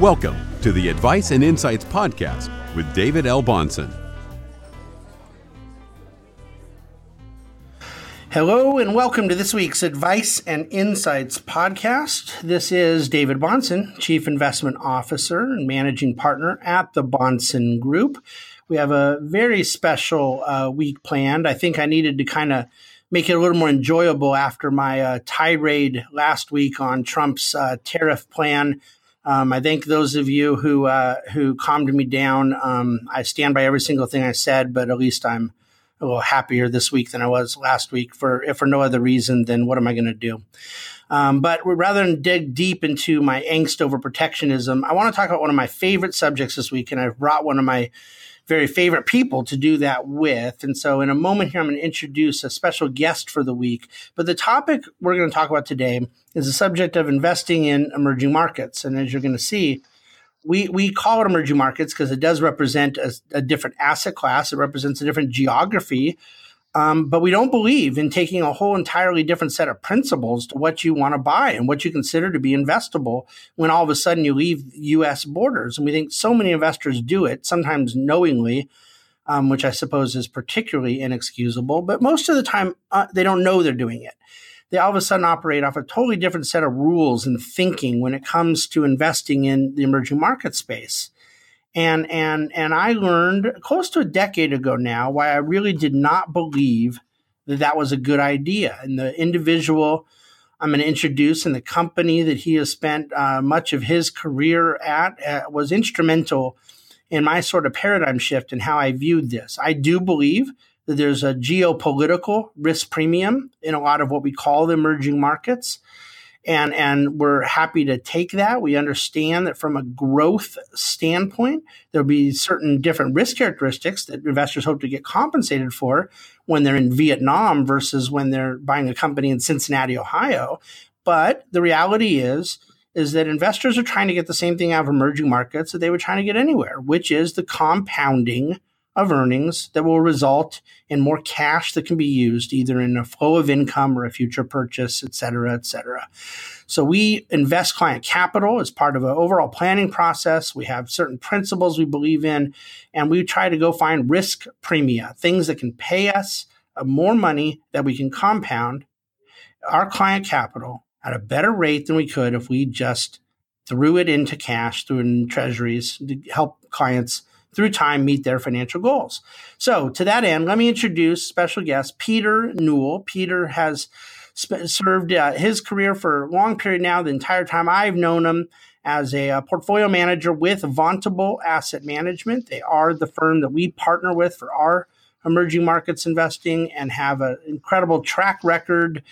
Welcome to the Advice and Insights Podcast with David L. Bahnsen. Hello, and welcome to this week's Advice and Insights podcast. This is David Bahnsen, Chief Investment Officer and Managing Partner at the Bahnsen Group. We have a very special uh, week planned. I think I needed to kind of make it a little more enjoyable after my uh, tirade last week on Trump's uh, tariff plan um, I thank those of you who uh, who calmed me down. Um, I stand by every single thing I said, but at least I'm a little happier this week than I was last week. For if for no other reason, than what am I going to do? Um, but rather than dig deep into my angst over protectionism, I want to talk about one of my favorite subjects this week, and I've brought one of my very favorite people to do that with. And so, in a moment here, I'm going to introduce a special guest for the week. But the topic we're going to talk about today is the subject of investing in emerging markets. And as you're going to see, we, we call it emerging markets because it does represent a, a different asset class. It represents a different geography um, but we don't believe in taking a whole entirely different set of principles to what you want to buy and what you consider to be investable when all of a sudden you leave US borders. And we think so many investors do it, sometimes knowingly, um, which I suppose is particularly inexcusable. But most of the time, uh, they don't know they're doing it. They all of a sudden operate off a totally different set of rules and thinking when it comes to investing in the emerging market space and and and I learned close to a decade ago now why I really did not believe that that was a good idea. And the individual I'm going to introduce and the company that he has spent uh, much of his career at uh, was instrumental in my sort of paradigm shift in how I viewed this. I do believe that there's a geopolitical risk premium in a lot of what we call the emerging markets and and we're happy to take that. We understand that from a growth standpoint, there'll be certain different risk characteristics that investors hope to get compensated for when they're in Vietnam versus when they're buying a company in Cincinnati, Ohio. But the reality is is that investors are trying to get the same thing out of emerging markets that they were trying to get anywhere, which is the compounding of earnings that will result in more cash that can be used either in a flow of income or a future purchase, et cetera, et cetera. So we invest client capital as part of an overall planning process. We have certain principles we believe in, and we try to go find risk premia, things that can pay us uh, more money that we can compound our client capital at a better rate than we could if we just threw it into cash through treasuries to help clients through time meet their financial goals. So, to that end, let me introduce special guest Peter Newell. Peter has sp- served uh, his career for a long period now, the entire time I've known him as a uh, portfolio manager with Vontobel Asset Management. They are the firm that we partner with for our emerging markets investing and have an incredible track record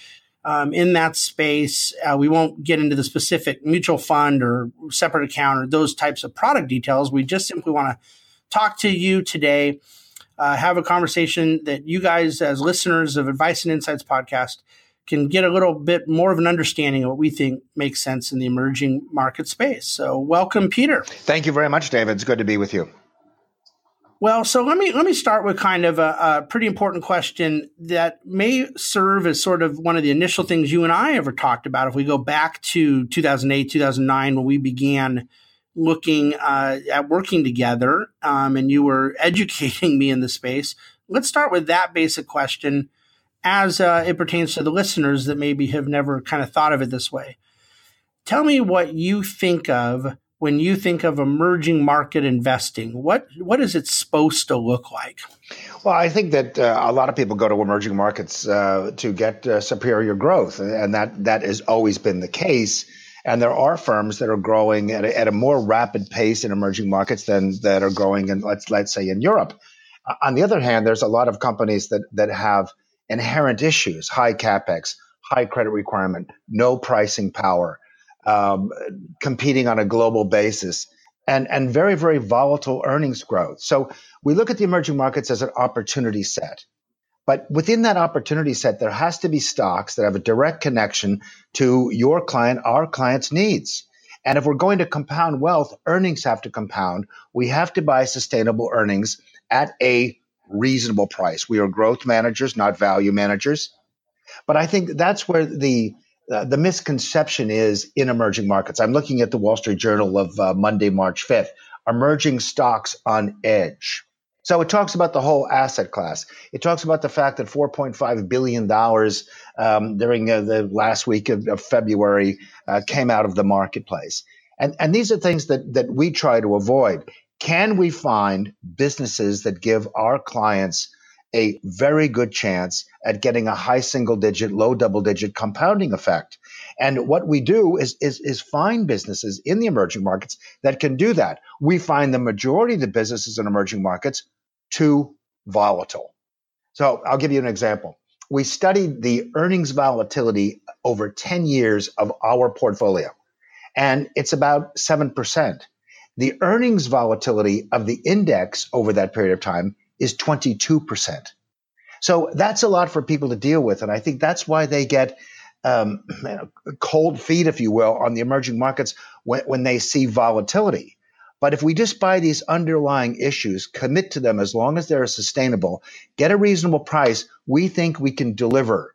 um, in that space. Uh, we won't get into the specific mutual fund or separate account or those types of product details. We just simply want to talk to you today, uh, have a conversation that you guys, as listeners of Advice and Insights podcast, can get a little bit more of an understanding of what we think makes sense in the emerging market space. So, welcome, Peter. Thank you very much, David. It's good to be with you. Well, so let me let me start with kind of a, a, pretty important question that may serve as sort of one of the initial things you and I ever talked about. If we go back to 2008, 2009, when we began looking uh, at working together, um, and you were educating me in the space. Let's start with that basic question as uh, it pertains to the listeners that maybe have never kind of thought of it this way. Tell me what you think of when you think of emerging market investing. What what is it supposed to look like? Well, I think that uh, a lot of people go to emerging markets uh, to get uh, superior growth, and that that has always been the case. And there are firms that are growing at a, at a more rapid pace in emerging markets than that are growing in let's let's say in Europe. On the other hand, there's a lot of companies that that have inherent issues: high capex, high credit requirement, no pricing power, um, competing on a global basis, and and very very volatile earnings growth. So we look at the emerging markets as an opportunity set. But within that opportunity set, there has to be stocks that have a direct connection to your client, our client's needs. And if we're going to compound wealth, earnings have to compound. We have to buy sustainable earnings at a reasonable price. We are growth managers, not value managers. But I think that's where the uh, the misconception is in emerging markets. I'm looking at the Wall Street Journal of uh, Monday, March 5th, emerging stocks on edge. So it talks about the whole asset class. It talks about the fact that $4.5 billion um, during uh, the last week of, of February uh, came out of the marketplace. And, and these are things that, that we try to avoid. Can we find businesses that give our clients a very good chance at getting a high single digit, low double digit compounding effect? And what we do is, is, is find businesses in the emerging markets that can do that. We find the majority of the businesses in emerging markets too volatile. So I'll give you an example. We studied the earnings volatility over 10 years of our portfolio, and it's about 7%. The earnings volatility of the index over that period of time is 22%. So that's a lot for people to deal with. And I think that's why they get um, cold feet, if you will, on the emerging markets when, when they see volatility. But if we just buy these underlying issues, commit to them as long as they're sustainable, get a reasonable price, we think we can deliver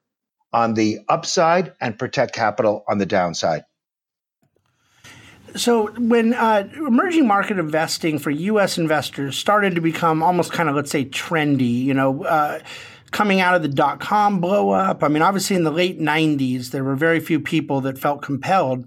on the upside and protect capital on the downside. So, when uh, emerging market investing for U.S. investors started to become almost kind of, let's say, trendy, you know, uh, coming out of the dot com blow up. I mean, obviously in the late 90s, there were very few people that felt compelled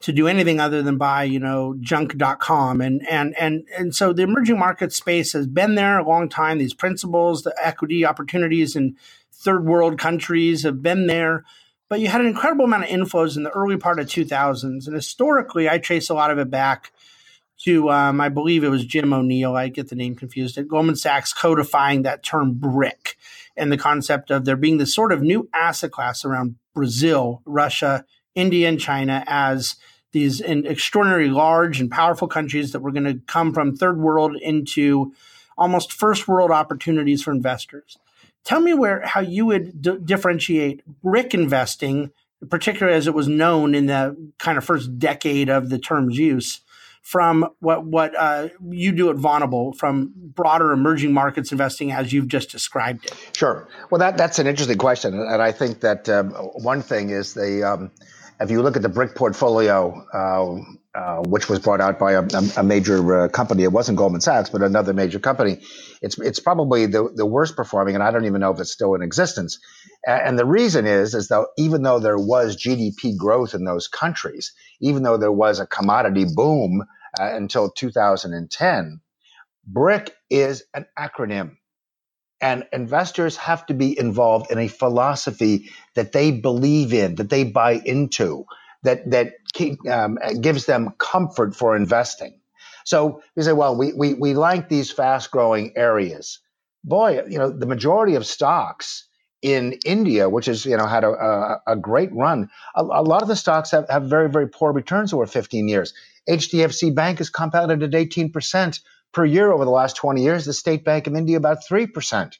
to do anything other than buy, you know, junk.com. And, and, and, and so the emerging market space has been there a long time. These principles, the equity opportunities in third world countries have been there. But you had an incredible amount of inflows in the early part of 2000s. And historically, I trace a lot of it back to, um, I believe it was Jim O'Neill. I get the name confused at Goldman Sachs codifying that term BRIC and the concept of there being this sort of new asset class around Brazil, Russia, India, and China as these extraordinary large and powerful countries that were going to come from third world into almost first world opportunities for investors. Tell me where how you would d- differentiate BRIC investing, particularly as it was known in the kind of first decade of the term's use, from what what uh, you do at Vontobel from broader emerging markets investing as you've just described it? Sure. Well, that that's an interesting question, and I think that um, one thing is the um, if you look at the BRIC portfolio. Uh, uh, which was brought out by a, a major uh, company. It wasn't Goldman Sachs, but another major company. It's it's probably the, the worst performing, and I don't even know if it's still in existence. And the reason is is though even though there was GDP growth in those countries, even though there was a commodity boom uh, until 2010. BRIC is an acronym. And investors have to be involved in a philosophy that they believe in, that they buy into, that that um, gives them comfort for investing. So you say, well, we, we, we like these fast growing areas. Boy, you know, the majority of stocks in India, which has you know had a, a, a great run, a, a, lot of the stocks have, have very very poor returns over 15 years. HDFC Bank has compounded at 18% per year over the last 20 years. The State Bank of India about 3%.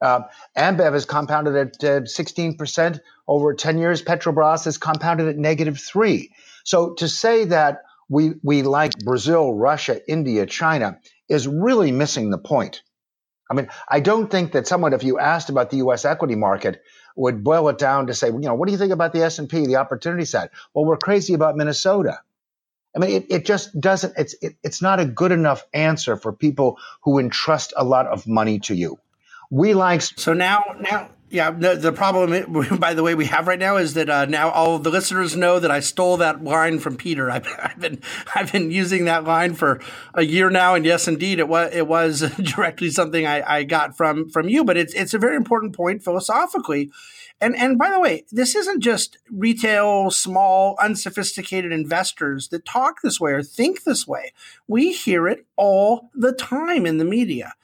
Uh, Ambev has compounded at uh, 16% over 10 years. Petrobras has compounded at negative 3. So to say that we, we like Brazil, Russia, India, China is really missing the point. I mean, I don't think that someone, if you asked about the U.S. equity market, would boil it down to say, you know, what do you think about the S&P, the opportunity set? Well, we're crazy about Minnesota. I mean, it, it just doesn't, it's, it, it's not a good enough answer for people who entrust a lot of money to you. We like. So now, now, yeah, the, the problem, by the way, we have right now is that uh, now all the listeners know that I stole that line from Peter. I've, I've, been I've been using that line for a year now, and yes, indeed, it was it was directly something I, I got from from you. But it's it's a very important point philosophically. And and by the way, this isn't just retail, small, unsophisticated investors that talk this way or think this way. We hear it all the time in the media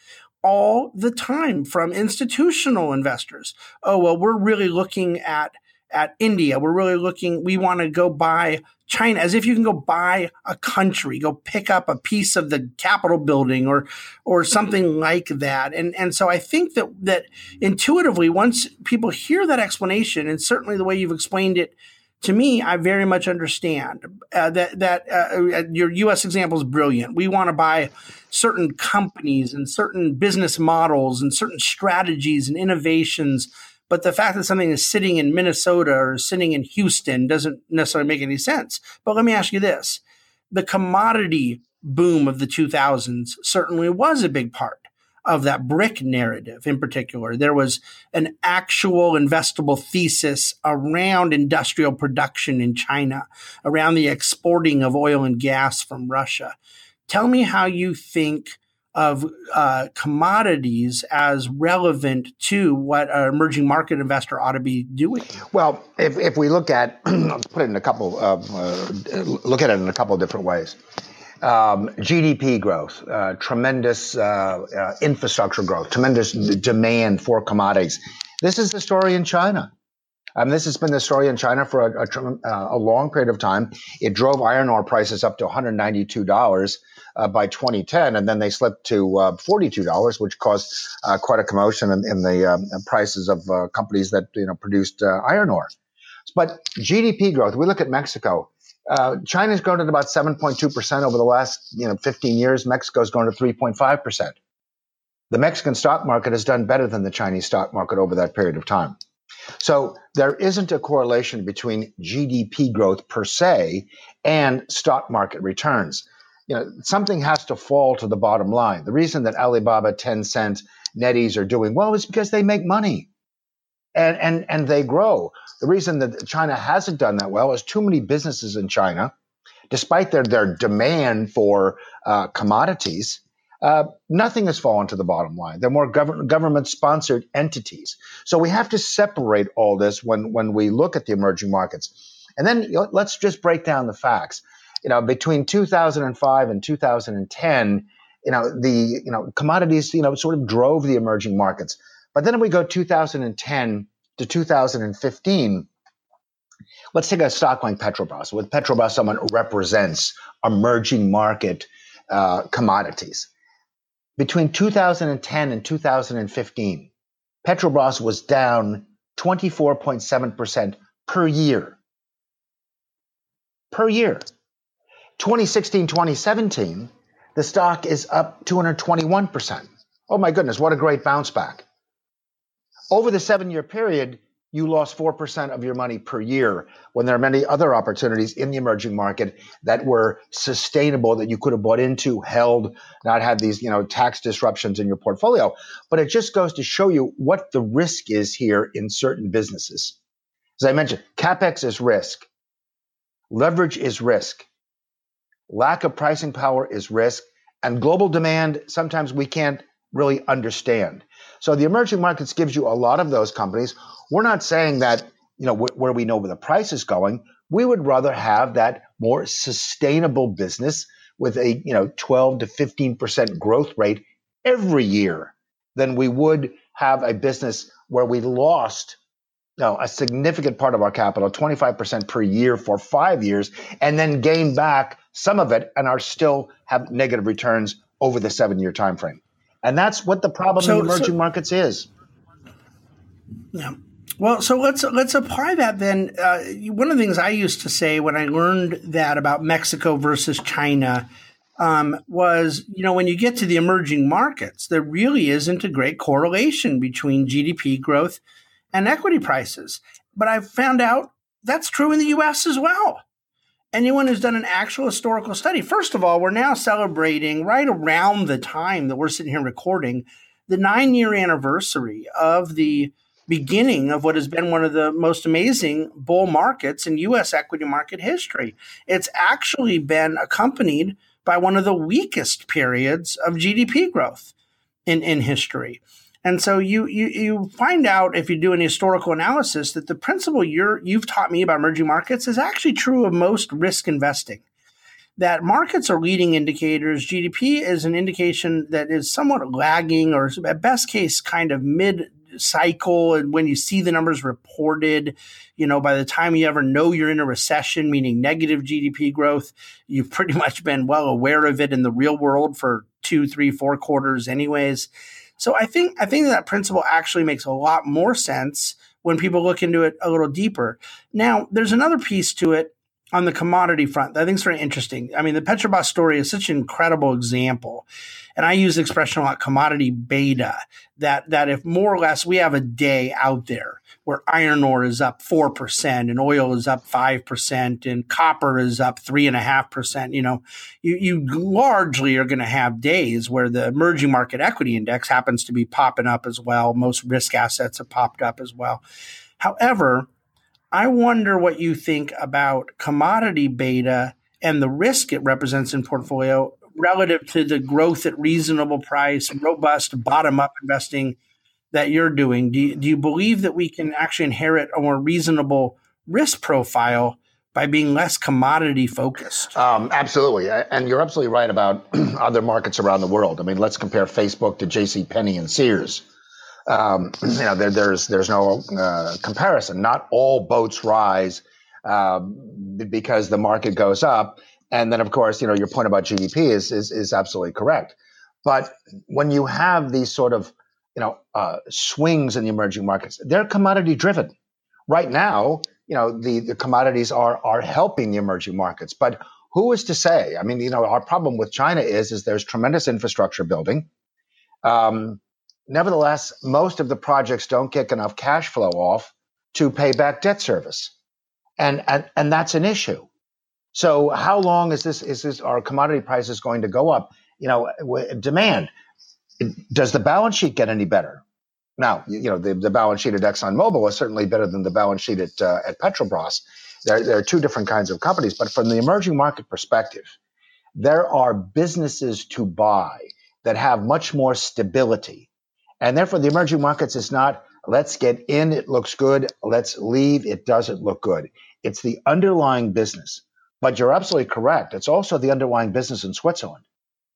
all the time from institutional investors. Oh, well, we're really looking at at India. We're really looking, we want to go buy China as if you can go buy a country, go pick up a piece of the Capitol building or or something like that. And and so I think that that intuitively, once people hear that explanation, and certainly the way you've explained it to me, I very much understand uh, that that uh, uh your U.S. example is brilliant. We want to buy certain companies and certain business models and certain strategies and innovations. But the fact that something is sitting in Minnesota or sitting in Houston doesn't necessarily make any sense. But let me ask you this the commodity boom of the 2000s certainly was a big part of that BRIC narrative in particular. There was an actual investable thesis around industrial production in China, around the exporting of oil and gas from Russia. Tell me how you think of uh, commodities as relevant to what an emerging market investor ought to be doing? Well, if, if we look at, put it in a couple, of, uh, look at it in a couple of different ways. Um, GDP growth, uh, tremendous uh, uh, infrastructure growth, tremendous demand for commodities. This is the story in China. Um, this has been the story in China for a, a, uh, a, long period of time. It drove iron ore prices up to $192 uh, by 2010, and then they slipped to uh, $42, which caused quite a commotion in, in the um, prices of companies that you know produced iron ore. But GDP growth, we look at Mexico. Uh, China's grown at about 7.2% over the last you know 15 years. Mexico's grown to 3.5%. The Mexican stock market has done better than the Chinese stock market over that period of time. So there isn't a correlation between GDP growth per se and stock market returns. You know, something has to fall to the bottom line. The reason that Alibaba, Tencent, NetEase are doing well is because they make money and, and, and they grow. The reason that China hasn't done that well is too many businesses in China, despite their, their demand for uh, commodities, uh, nothing has fallen to the bottom line. They're more government government sponsored entities. So we have to separate all this when when we look at the emerging markets. And then you know, let's just break down the facts. You know, between 2005 and 2010, you know the you know commodities you know sort of drove the emerging markets. But then we go 2010 to 2015. Let's take a stock like Petrobras. With Petrobras, someone represents emerging market uh, commodities. Between 2010 and 2015, Petrobras was down 24.7% per year. Per year. 2016, 2017, the stock is up 221%. Oh my goodness, what a great bounce back. Over the seven year period, you lost 4% of your money per year when there are many other opportunities in the emerging market that were sustainable that you could have bought into, held, not had these, you know, tax disruptions in your portfolio. But it just goes to show you what the risk is here in certain businesses. As I mentioned, capex is risk. Leverage is risk. Lack of pricing power is risk. And global demand, sometimes we can't really understand. So the emerging markets gives you a lot of those companies. We're not saying that, you know, wh- where we know where the price is going. We would rather have that more sustainable business with a, you know, 12 to 15% growth rate every year than we would have a business where we lost you know, a significant part of our capital, 25% per year for five years, and then gain back some of it and are still have negative returns over the seven year time frame. And that's what the problem so, in emerging so, markets is. Yeah. Well, so let's let's apply that then. Uh, one of the things I used to say when I learned that about Mexico versus China um, was, you know, when you get to the emerging markets, there really isn't a great correlation between GDP growth and equity prices. But I've found out that's true in the U.S. as well anyone who's done an actual historical study, first of all, we're now celebrating right around the time that we're sitting here recording the nine year anniversary of the beginning of what has been one of the most amazing bull markets in US equity market history. It's actually been accompanied by one of the weakest periods of GDP growth in, in history. And so you you you find out if you do an historical analysis that the principle you're you've taught me about emerging markets is actually true of most risk investing. That markets are leading indicators. GDP is an indication that is somewhat lagging or at best case kind of mid cycle and when you see the numbers reported you know by the time you ever know you're in a recession meaning negative gdp growth you've pretty much been well aware of it in the real world for two three four quarters anyways so I think I think that principle actually makes a lot more sense when people look into it a little deeper. Now, there's another piece to it on the commodity front, I think it's very interesting. I mean, the Petrobras story is such an incredible example. And I use the expression a lot, commodity beta, that, that if more or less we have a day out there where iron ore is up 4% and oil is up 5% and copper is up 3.5%, you know, you, you largely are going to have days where the emerging market equity index happens to be popping up as well. Most risk assets have popped up as well. However, I wonder what you think about commodity beta and the risk it represents in portfolio relative to the growth at reasonable price, robust bottom up investing that you're doing. Do you, do you believe that we can actually inherit a more reasonable risk profile by being less commodity focused? Um, absolutely. And you're absolutely right about other markets around the world. I mean, let's compare Facebook to J.C. Penney and Sears um, you know, there, there's there's no uh, comparison. Not all boats rise um, because the market goes up, and then of course, you know, your point about GDP is is, is absolutely correct. But when you have these sort of you know uh, swings in the emerging markets, they're commodity driven. Right now, you know, the the commodities are are helping the emerging markets, but who is to say? I mean, you know, our problem with China is is there's tremendous infrastructure building. Um, Nevertheless, most of the projects don't get enough cash flow off to pay back debt service. And, and, and that's an issue. So how long is this, is this, are commodity prices going to go up? You know, demand. Does the balance sheet get any better? Now, you know, the, the balance sheet at ExxonMobil is certainly better than the balance sheet at, uh, at Petrobras. There, there are two different kinds of companies, but from the emerging market perspective, there are businesses to buy that have much more stability and therefore, the emerging markets is not let's get in, it looks good, let's leave, it doesn't look good. It's the underlying business. But you're absolutely correct. It's also the underlying business in Switzerland.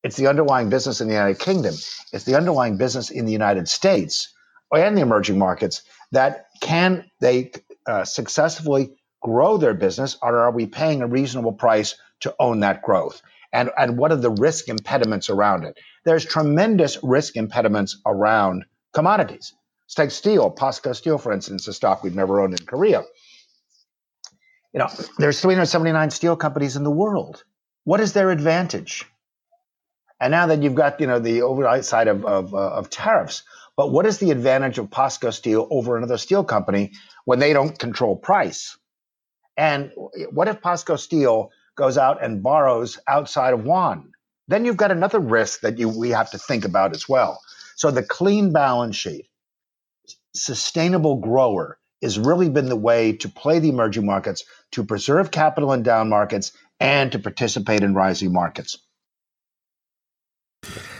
It's the underlying business in the United Kingdom. It's the underlying business in the United States and the emerging markets that can they uh, successfully grow their business or are we paying a reasonable price to own that growth? And, and what are the risk impediments around it? There's tremendous risk impediments around commodities. Let's take steel, POSCO Steel, for instance, a stock we've never owned in Korea. You know, there's 379 steel companies in the world. What is their advantage? And now that you've got, you know, the oversight of, of, uh, of tariffs, but what is the advantage of POSCO Steel over another steel company when they don't control price? And what if POSCO Steel goes out and borrows outside of yuan? Then you've got another risk that you we have to think about as well. So the clean balance sheet, sustainable grower has really been the way to play the emerging markets, to preserve capital in down markets, and to participate in rising markets.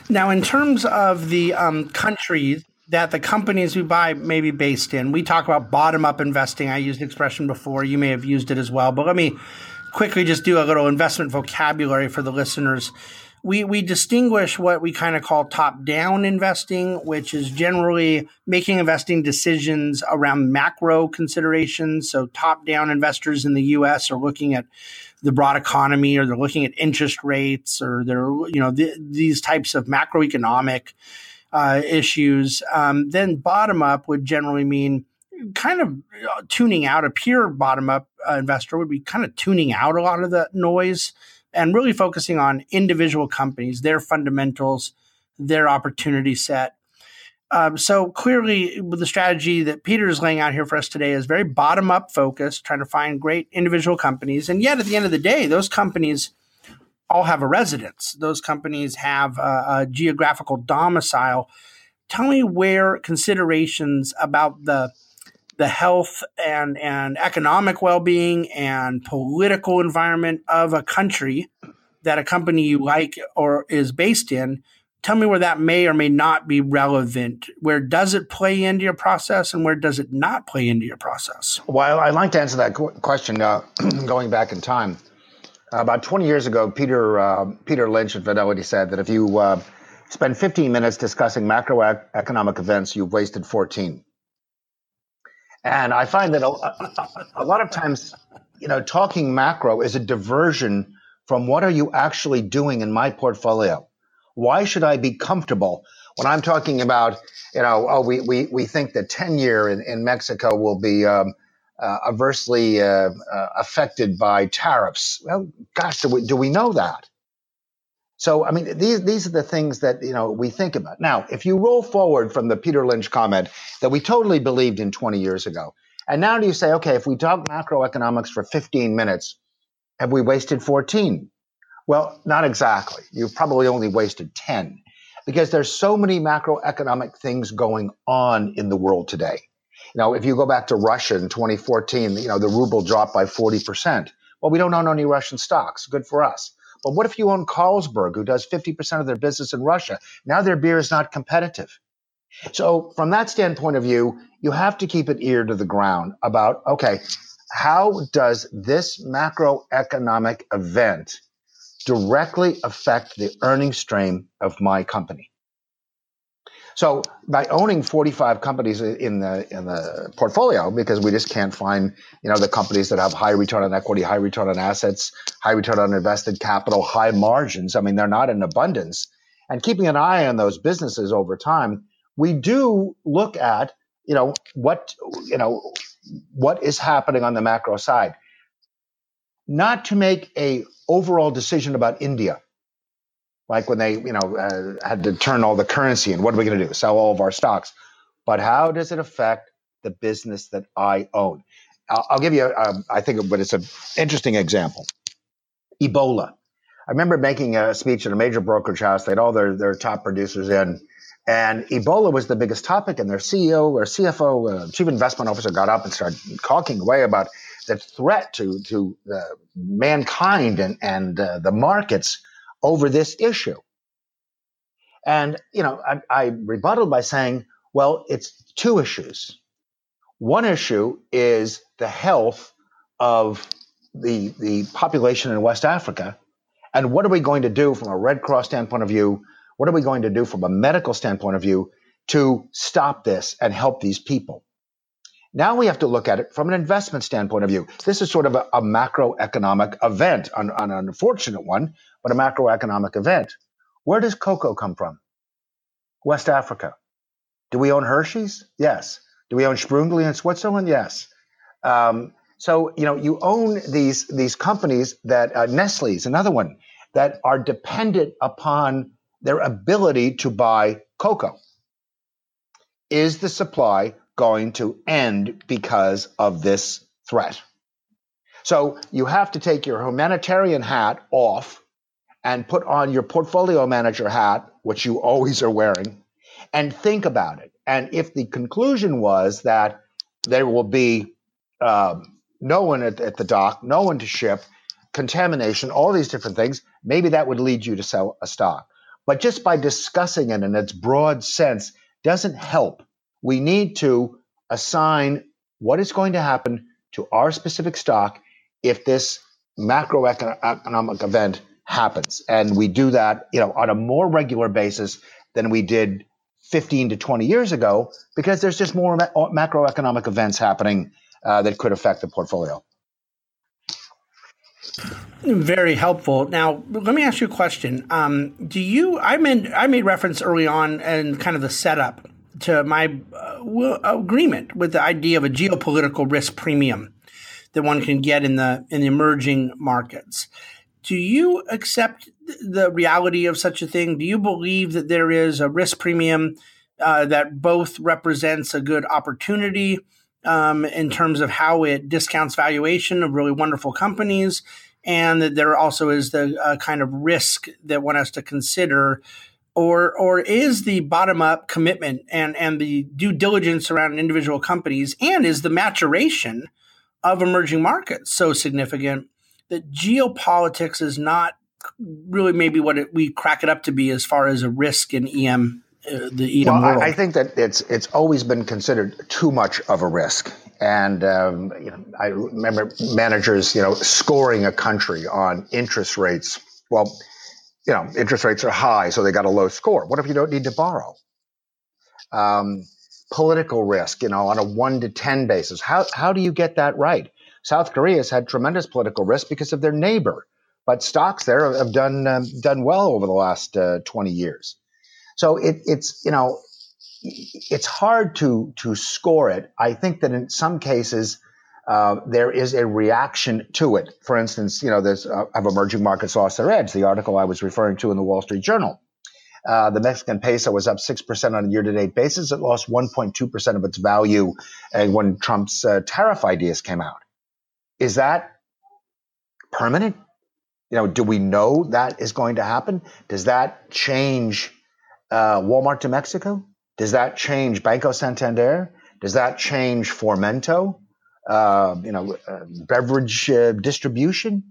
Now, in terms of the um, countries that the companies we buy may be based in, we talk about bottom up investing. I used the expression before. You may have used it as well, but let me quickly just do a little investment vocabulary for the listeners we we distinguish what we kind of call top down investing, which is generally making investing decisions around macro considerations. So top down investors in the U.S. are looking at the broad economy, or they're looking at interest rates, or they're you know th- these types of macroeconomic uh, issues. Um, then bottom up would generally mean kind of uh, tuning out a pure bottom up uh, investor would be kind of tuning out a lot of the noise and really focusing on individual companies, their fundamentals, their opportunity set. Um, so clearly, the strategy that Peter is laying out here for us today is very bottom up focused, trying to find great individual companies. And yet, at the end of the day, those companies all have a residence. Those companies have a, a geographical domicile. Tell me where considerations about the the health and, and economic well being and political environment of a country that a company you like or is based in. Tell me where that may or may not be relevant. Where does it play into your process and where does it not play into your process? Well, I'd like to answer that question uh, going back in time. About 20 years ago, Peter, uh, Peter Lynch at Fidelity said that if you uh, spend 15 minutes discussing macroeconomic events, you've wasted 14. And I find that a, a, lot of times, you know, talking macro is a diversion from what are you actually doing in my portfolio? Why should I be comfortable when I'm talking about, you know, oh, we, we, we think the 10 year in, in Mexico will be, um, uh, adversely uh, uh, affected by tariffs. Well, gosh, do we, do we know that? So, I mean, these, these are the things that, you know, we think about. Now, if you roll forward from the Peter Lynch comment that we totally believed in 20 years ago, and now do you say, okay, if we talk macroeconomics for 15 minutes, have we wasted 14? Well, not exactly. You've probably only wasted 10 because there's so many macroeconomic things going on in the world today. Know, if you go back to Russia in 2014, you know, the ruble dropped by 40%. Well, we don't own any Russian stocks. Good for us. But what if you own Carlsberg, who does 50% of their business in Russia? Now their beer is not competitive. So from that standpoint of view, you have to keep an ear to the ground about, okay, how does this macroeconomic event directly affect the earning stream of my company? So by owning 45 companies in the in the portfolio, because we just can't find you know the companies that have high return on equity, high return on assets, high return on invested capital, high margins. I mean, they're not in abundance. And keeping an eye on those businesses over time, we do look at you know what you know what is happening on the macro side. Not to make a overall decision about India like when they, you know, uh, had to turn all the currency and what are we going to do? Sell all of our stocks. But how does it affect the business that I own? I'll, I'll give you, a, um, I think, but it's an interesting example. Ebola. I remember making a speech at a major brokerage house. They had all their, their top producers in, and Ebola was the biggest topic. And their CEO or CFO, uh, chief investment officer, got up and started talking away about the threat to to uh, mankind and and uh, the markets over this issue. And, you know, I, I rebutted by saying, well, it's two issues. One issue is the health of the, the population in West Africa. And what are we going to do from a Red Cross standpoint of view? What are we going to do from a medical standpoint of view to stop this and help these people? Now we have to look at it from an investment standpoint of view. This is sort of a, a macroeconomic event, an, an unfortunate one, but a macroeconomic event. Where does cocoa come from? West Africa. Do we own Hershey's? Yes. Do we own Sprungli in Switzerland? Yes. Um, so you know you own these these companies that uh, Nestle's another one that are dependent upon their ability to buy cocoa. Is the supply going to end because of this threat. So you have to take your humanitarian hat off and put on your portfolio manager hat, which you always are wearing, and think about it. And if the conclusion was that there will be um, no one at, at the dock, no one to ship, contamination, all these different things, maybe that would lead you to sell a stock. But just by discussing it in its broad sense doesn't help we need to assign what is going to happen to our specific stock if this macroeconomic event happens. And we do that, you know, on a more regular basis than we did 15 to 20 years ago because there's just more macroeconomic events happening uh, that could affect the portfolio. Very helpful. Now, let me ask you a question. Um, do you? I made I made reference early on and kind of the setup to my uh, agreement with the idea of a geopolitical risk premium that one can get in the in the emerging markets. Do you accept the reality of such a thing? Do you believe that there is a risk premium uh, that both represents a good opportunity um, in terms of how it discounts valuation of really wonderful companies, and that there also is the uh, kind of risk that one has to consider or or is the bottom up commitment and and the due diligence around individual companies and is the maturation of emerging markets so significant that geopolitics is not really maybe what it, we crack it up to be as far as a risk in EM uh, the EM well, world. I, I, think that it's it's always been considered too much of a risk. And um, you know, I remember managers, you know, scoring a country on interest rates. Well, you know, interest rates are high, so they got a low score. What if you don't need to borrow? Um, political risk, you know, on a one to 10 basis. How, how do you get that right? South Korea has had tremendous political risk because of their neighbor, but stocks there have done, um, done well over the last uh, 20 years. So it, it's, you know, it's hard to, to score it. I think that in some cases, uh, there is a reaction to it. For instance, you know, there's uh, have emerging markets lost their edge? The article I was referring to in the Wall Street Journal. Uh, the Mexican peso was up 6% on a year to date basis. It lost 1.2% of its value uh, when Trump's uh, tariff ideas came out. Is that permanent? You know, do we know that is going to happen? Does that change uh, Walmart to Mexico? Does that change Banco Santander? Does that change Fomento? Uh, you know, uh, beverage uh, distribution?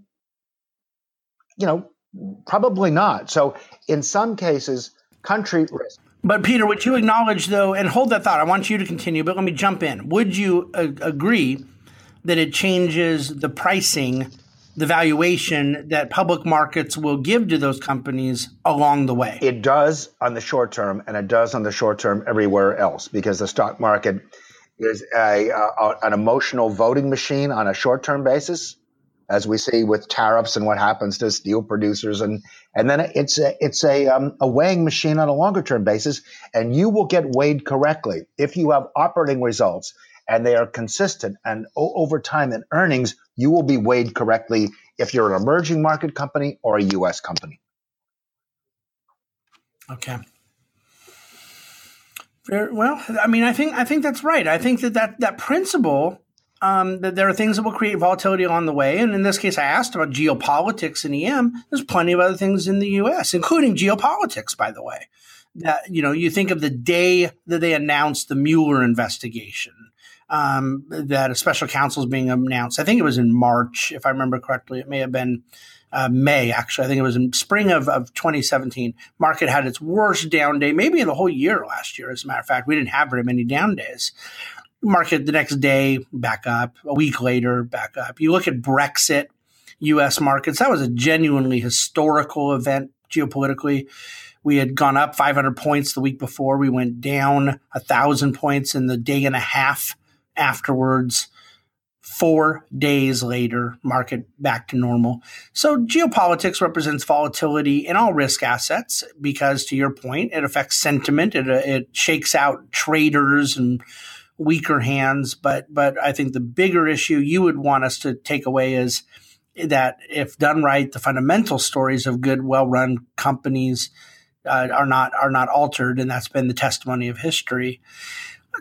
You know, probably not. So, in some cases, country risk. But Peter, would you acknowledge though, and hold that thought? I want you to continue, but let me jump in. Would you uh, agree that it changes the pricing the valuation that public markets will give to those companies along the way. It does on the short term, and it does on the short term everywhere else because the stock market is a, a an emotional voting machine on a short term basis, as we see with tariffs and what happens to steel producers, and and then it's a, it's a um, a weighing machine on a longer term basis, and you will get weighed correctly if you have operating results and they are consistent and o- over time in earnings, you will be weighed correctly if you're an emerging market company or a US company. Okay. Well, I mean, I think I think that's right. I think that that, that principle um, that there are things that will create volatility along the way. And in this case, I asked about geopolitics in EM. There's plenty of other things in the U.S., including geopolitics, by the way. That you know, you think of the day that they announced the Mueller investigation, um, that a special counsel is being announced. I think it was in March, if I remember correctly. It may have been uh, May, actually. I think it was in spring of, of 2017. Market had its worst down day, maybe in the whole year last year, as a matter of fact. We didn't have very many down days. Market the next day, back up. A week later, back up. You look at Brexit, U.S. markets, that was a genuinely historical event geopolitically. We had gone up 500 points the week before. We went down a 1,000 points in the day and a half afterwards. Four days later, market back to normal. So, geopolitics represents volatility in all risk assets because, to your point, it affects sentiment. It, it shakes out traders and weaker hands. But, but I think the bigger issue you would want us to take away is that if done right, the fundamental stories of good, well-run companies uh, are not are not altered, and that's been the testimony of history.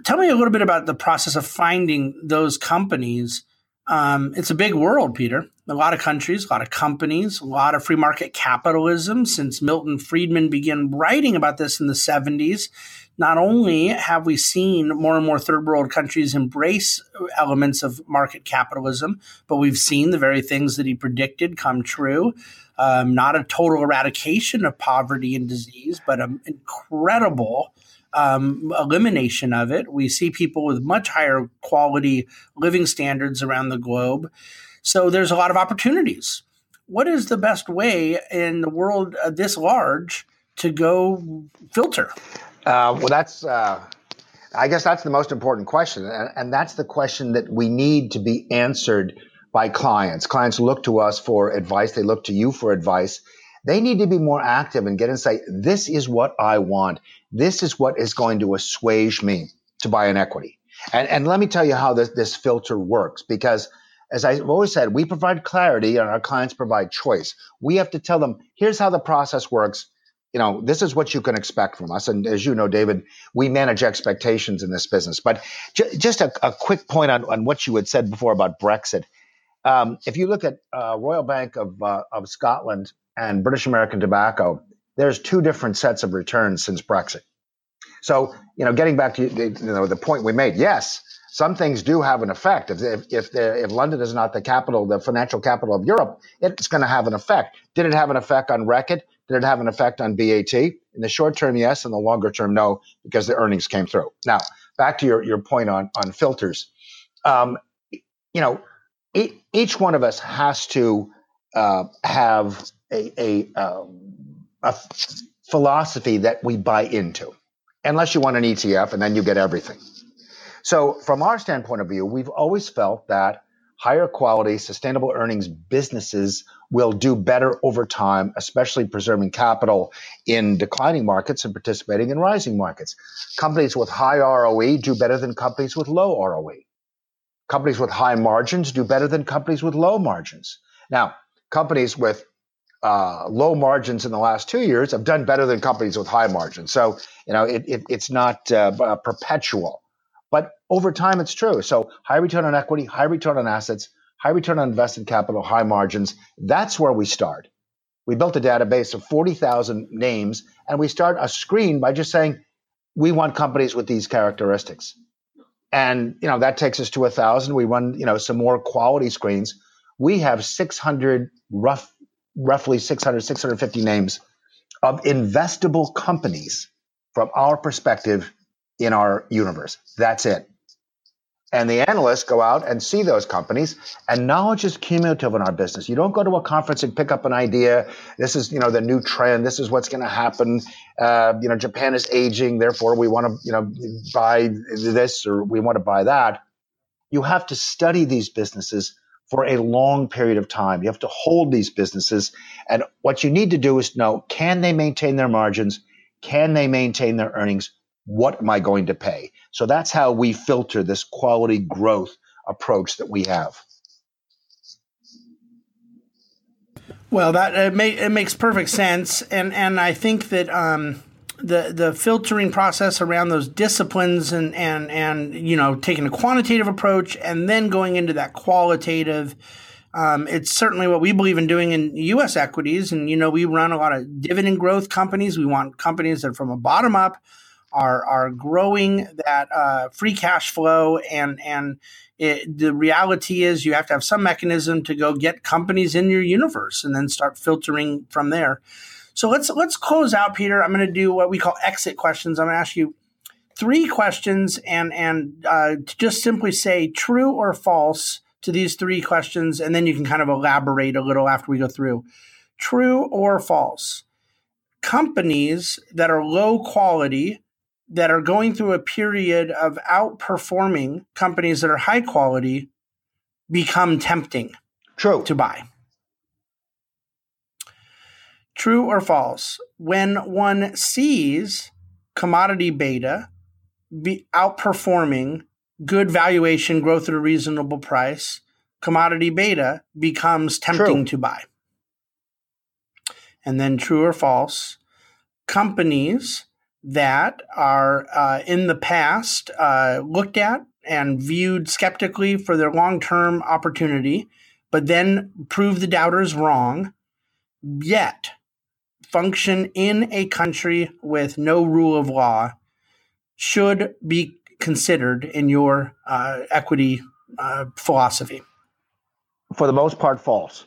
Tell me a little bit about the process of finding those companies. Um, it's a big world, Peter. A lot of countries, a lot of companies, a lot of free market capitalism. Since Milton Friedman began writing about this in the 70s, not only have we seen more and more third world countries embrace elements of market capitalism, but we've seen the very things that he predicted come true. Um, not a total eradication of poverty and disease, but an incredible um, elimination of it. We see people with much higher quality living standards around the globe. So there's a lot of opportunities. What is the best way in the world uh, this large to go filter? Uh, well, that's. Uh, I guess that's the most important question, and, and that's the question that we need to be answered by clients. Clients look to us for advice. They look to you for advice. They need to be more active and get and say, this is what I want. This is what is going to assuage me to buy an equity. And, and let me tell you how this, this filter works because as I've always said, we provide clarity and our clients provide choice. We have to tell them, here's how the process works. You know, this is what you can expect from us. And as you know, David, we manage expectations in this business. But j- just a, a, quick point on, on what you had said before about Brexit. Um, if you look at uh, Royal Bank of, uh, of Scotland and British American Tobacco, there's two different sets of returns since Brexit. So, you know, getting back to you know the point we made, yes, some things do have an effect. If if if, the, if London is not the capital, the financial capital of Europe, it's going to have an effect. Did it have an effect on Reckitt? Did it have an effect on BAT? In the short term, yes. In the longer term, no, because the earnings came through. Now, back to your, your point on on filters. Um, you know, each one of us has to uh, have a, a, um, a philosophy that we buy into, unless you want an ETF and then you get everything. So, from our standpoint of view, we've always felt that higher quality, sustainable earnings businesses will do better over time, especially preserving capital in declining markets and participating in rising markets. Companies with high ROE do better than companies with low ROE. Companies with high margins do better than companies with low margins. Now, companies with uh, low margins in the last two years have done better than companies with high margins. So, you know, it, it, it's not uh, perpetual, but over time it's true. So, high return on equity, high return on assets, high return on invested capital, high margins. That's where we start. We built a database of 40,000 names and we start a screen by just saying, we want companies with these characteristics. And, you know, that takes us to a thousand. We run, you know, some more quality screens. We have 600 rough roughly 600, 650 names of investable companies from our perspective in our universe. That's it. And the analysts go out and see those companies, and knowledge is cumulative in our business. You don't go to a conference and pick up an idea. This is, you know, the new trend. This is what's going to happen. Uh, you know, Japan is aging, therefore we want to, you know, buy this or we want to buy that. You have to study these businesses for a long period of time. You have to hold these businesses. And what you need to do is know can they maintain their margins? Can they maintain their earnings? What am I going to pay? So that's how we filter this quality growth approach that we have. Well, that it, may, it makes perfect sense, and and I think that um, the the filtering process around those disciplines and and and you know taking a quantitative approach and then going into that qualitative um, it's certainly what we believe in doing in U.S. equities, and you know we run a lot of dividend growth companies. We want companies that, from a bottom up, are are growing that uh, free cash flow, and and it, the reality is you have to have some mechanism to go get companies in your universe, and then start filtering from there. So let's let's close out, Peter. I'm going to do what we call exit questions. I'm going to ask you three questions and and uh, just simply say true or false to these three questions, and then you can kind of elaborate a little after we go through. True or false? Companies that are low quality that are going through a period of outperforming companies that are high quality become tempting True. to buy. True or false? When one sees commodity beta be outperforming good valuation growth at a reasonable price, commodity beta becomes tempting true. to buy. And then true or false? Companies that are uh, in the past uh, looked at and viewed skeptically for their long term opportunity, but then prove the doubters wrong, yet function in a country with no rule of law should be considered in your uh, equity uh, philosophy? For the most part, false.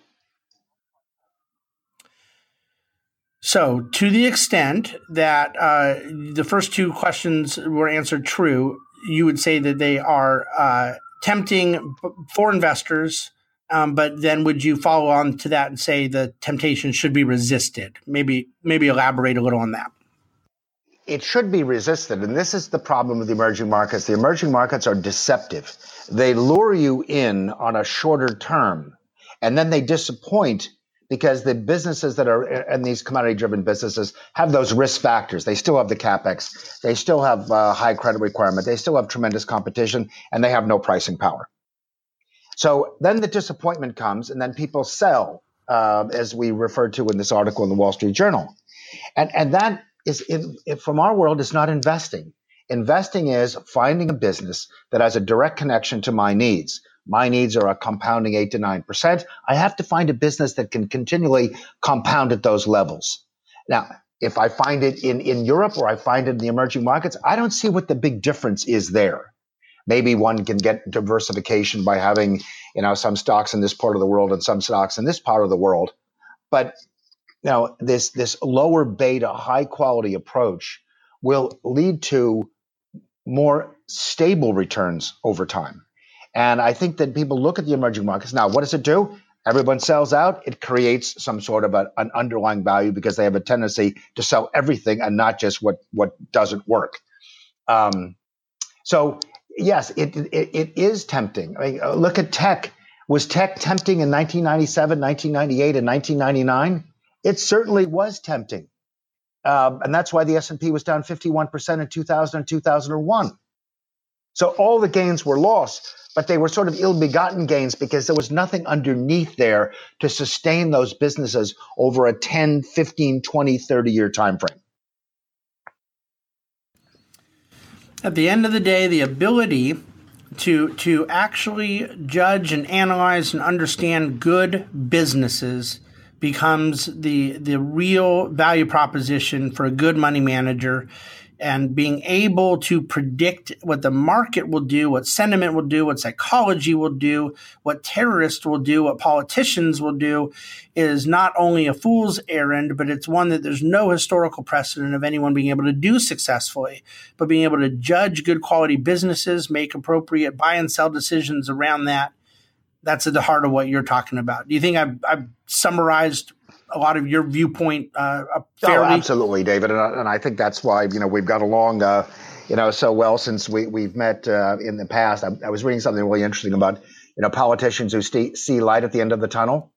So, to the extent that uh, the first two questions were answered true, you would say that they are uh, tempting for investors um, but then would you follow on to that and say the temptation should be resisted? Maybe maybe elaborate a little on that. It should be resisted, and this is the problem with the emerging markets. The emerging markets are deceptive. They lure you in on a shorter term, and then they disappoint because the businesses that are in these commodity driven businesses have those risk factors. They still have the capex, they still have uh, high credit requirement, they still have tremendous competition, and they have no pricing power. So then the disappointment comes, and then people sell, uh, as we referred to in this article in the Wall Street Journal, and and that is from our world is not investing. Investing is finding a business that has a direct connection to my needs. My needs are a compounding eight to nine percent. I have to find a business that can continually compound at those levels. Now, if I find it in, in Europe or I find it in the emerging markets, I don't see what the big difference is there. Maybe one can get diversification by having, you know, some stocks in this part of the world and some stocks in this part of the world. But you know, this this lower beta, high quality approach will lead to more stable returns over time. And I think that people look at the emerging markets now. What does it do? Everyone sells out. It creates some sort of a, an underlying value because they have a tendency to sell everything and not just what what doesn't work. Um, so yes, it, it, it is tempting. I mean, uh, look at tech. Was tech tempting in 1997, 1998, and 1999? It certainly was tempting. Um, and that's why the S&P was down 51% in 2000 and 2001. So all the gains were lost. but they were sort of ill-begotten gains because there was nothing underneath there to sustain those businesses over a 10, 15, 20, 30 year time frame. At the end of the day, the ability to to actually judge and analyze and understand good businesses becomes the the real value proposition for a good money manager and being able to predict what the market will do, what sentiment will do, what psychology will do, what terrorists will do, what politicians will do is not only a fool's errand, but it's one that there's no historical precedent of anyone being able to do successfully. But being able to judge good quality businesses, make appropriate buy and sell decisions around that, that's at the heart of what you're talking about. Do you think I've, I've summarized a lot of your viewpoint uh, fairly. Oh, absolutely, David, and, and I think that's why you know we've got along. Uh, you know, so well since we we've met uh, in the past. I, I, was reading something really interesting about you know politicians who st- see light at the end of the tunnel.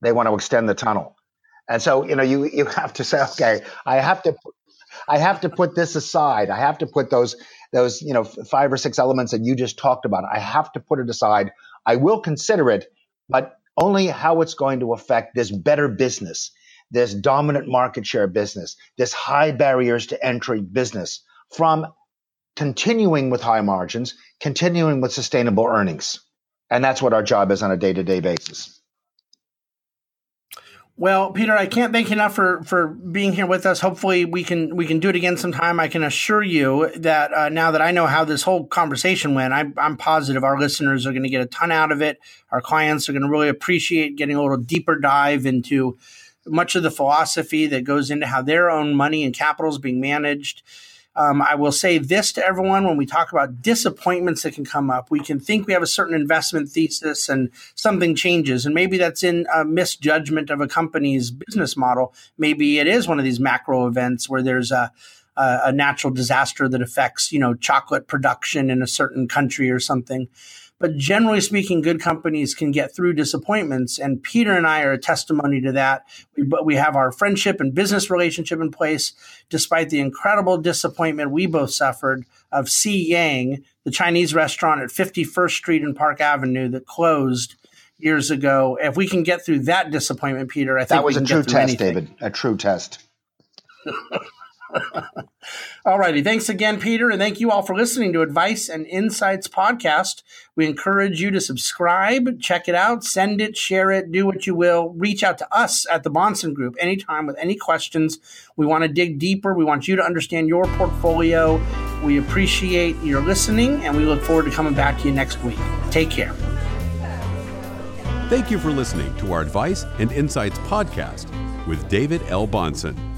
They want to extend the tunnel, and so you know you you have to say, okay, I have to. I have to put this aside. I have to put those those you know five or six elements that you just talked about. I have to put it aside. I will consider it, but only how it's going to affect this better business, this dominant market share business, this high barriers to entry business from continuing with high margins, continuing with sustainable earnings. And that's what our job is on a day to day basis. Well, Peter, I can't thank you enough for for being here with us. Hopefully, we can we can do it again sometime. I can assure you that uh, now that I know how this whole conversation went, I, I'm positive our listeners are going to get a ton out of it. Our clients are going to really appreciate getting a little deeper dive into much of the philosophy that goes into how their own money and capital is being managed. Um, I will say this to everyone when we talk about disappointments that can come up. We can think we have a certain investment thesis and something changes, and maybe that's in a misjudgment of a company's business model. Maybe it is one of these macro events where there's a a natural disaster that affects, you know, chocolate production in a certain country or something. But generally speaking, good companies can get through disappointments. And Peter and I are a testimony to that. We, but we have our friendship and business relationship in place, despite the incredible disappointment we both suffered of Si Yang, the Chinese restaurant at 51st Street and Park Avenue that closed years ago. If we can get through that disappointment, Peter, I think that was a true test, anything. David. A true test. all righty. Thanks again, Peter. And thank you all for listening to Advice and Insights podcast. We encourage you to subscribe, check it out, send it, share it, do what you will. Reach out to us at the Bahnsen Group anytime with any questions. We want to dig deeper. We want you to understand your portfolio. We appreciate your listening and we look forward to coming back to you next week. Take care. Thank you for listening to our Advice and Insights podcast with David L. Bahnsen.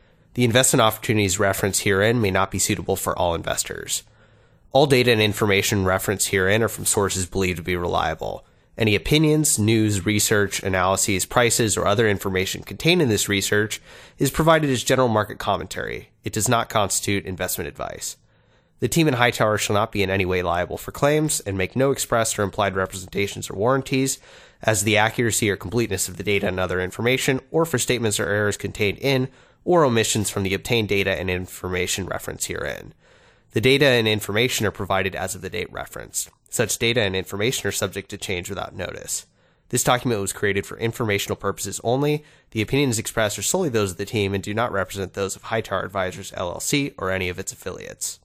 The investment opportunities referenced herein may not be suitable for all investors. All data and information referenced herein are from sources believed to be reliable. Any opinions, news, research, analyses, prices, or other information contained in this research is provided as general market commentary. It does not constitute investment advice. The team in Hightower shall not be in any way liable for claims and make no express or implied representations or warranties as the accuracy or completeness of the data and other information, or for statements or errors contained in or omissions from the obtained data and information referenced herein. The data and information are provided as of the date referenced. Such data and information are subject to change without notice. This document was created for informational purposes only. The opinions expressed are solely those of the team and do not represent those of Hightower Advisors LLC or any of its affiliates.